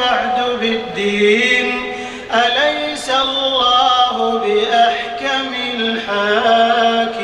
بعد بالدين أليس الله بأحكم الحاكمين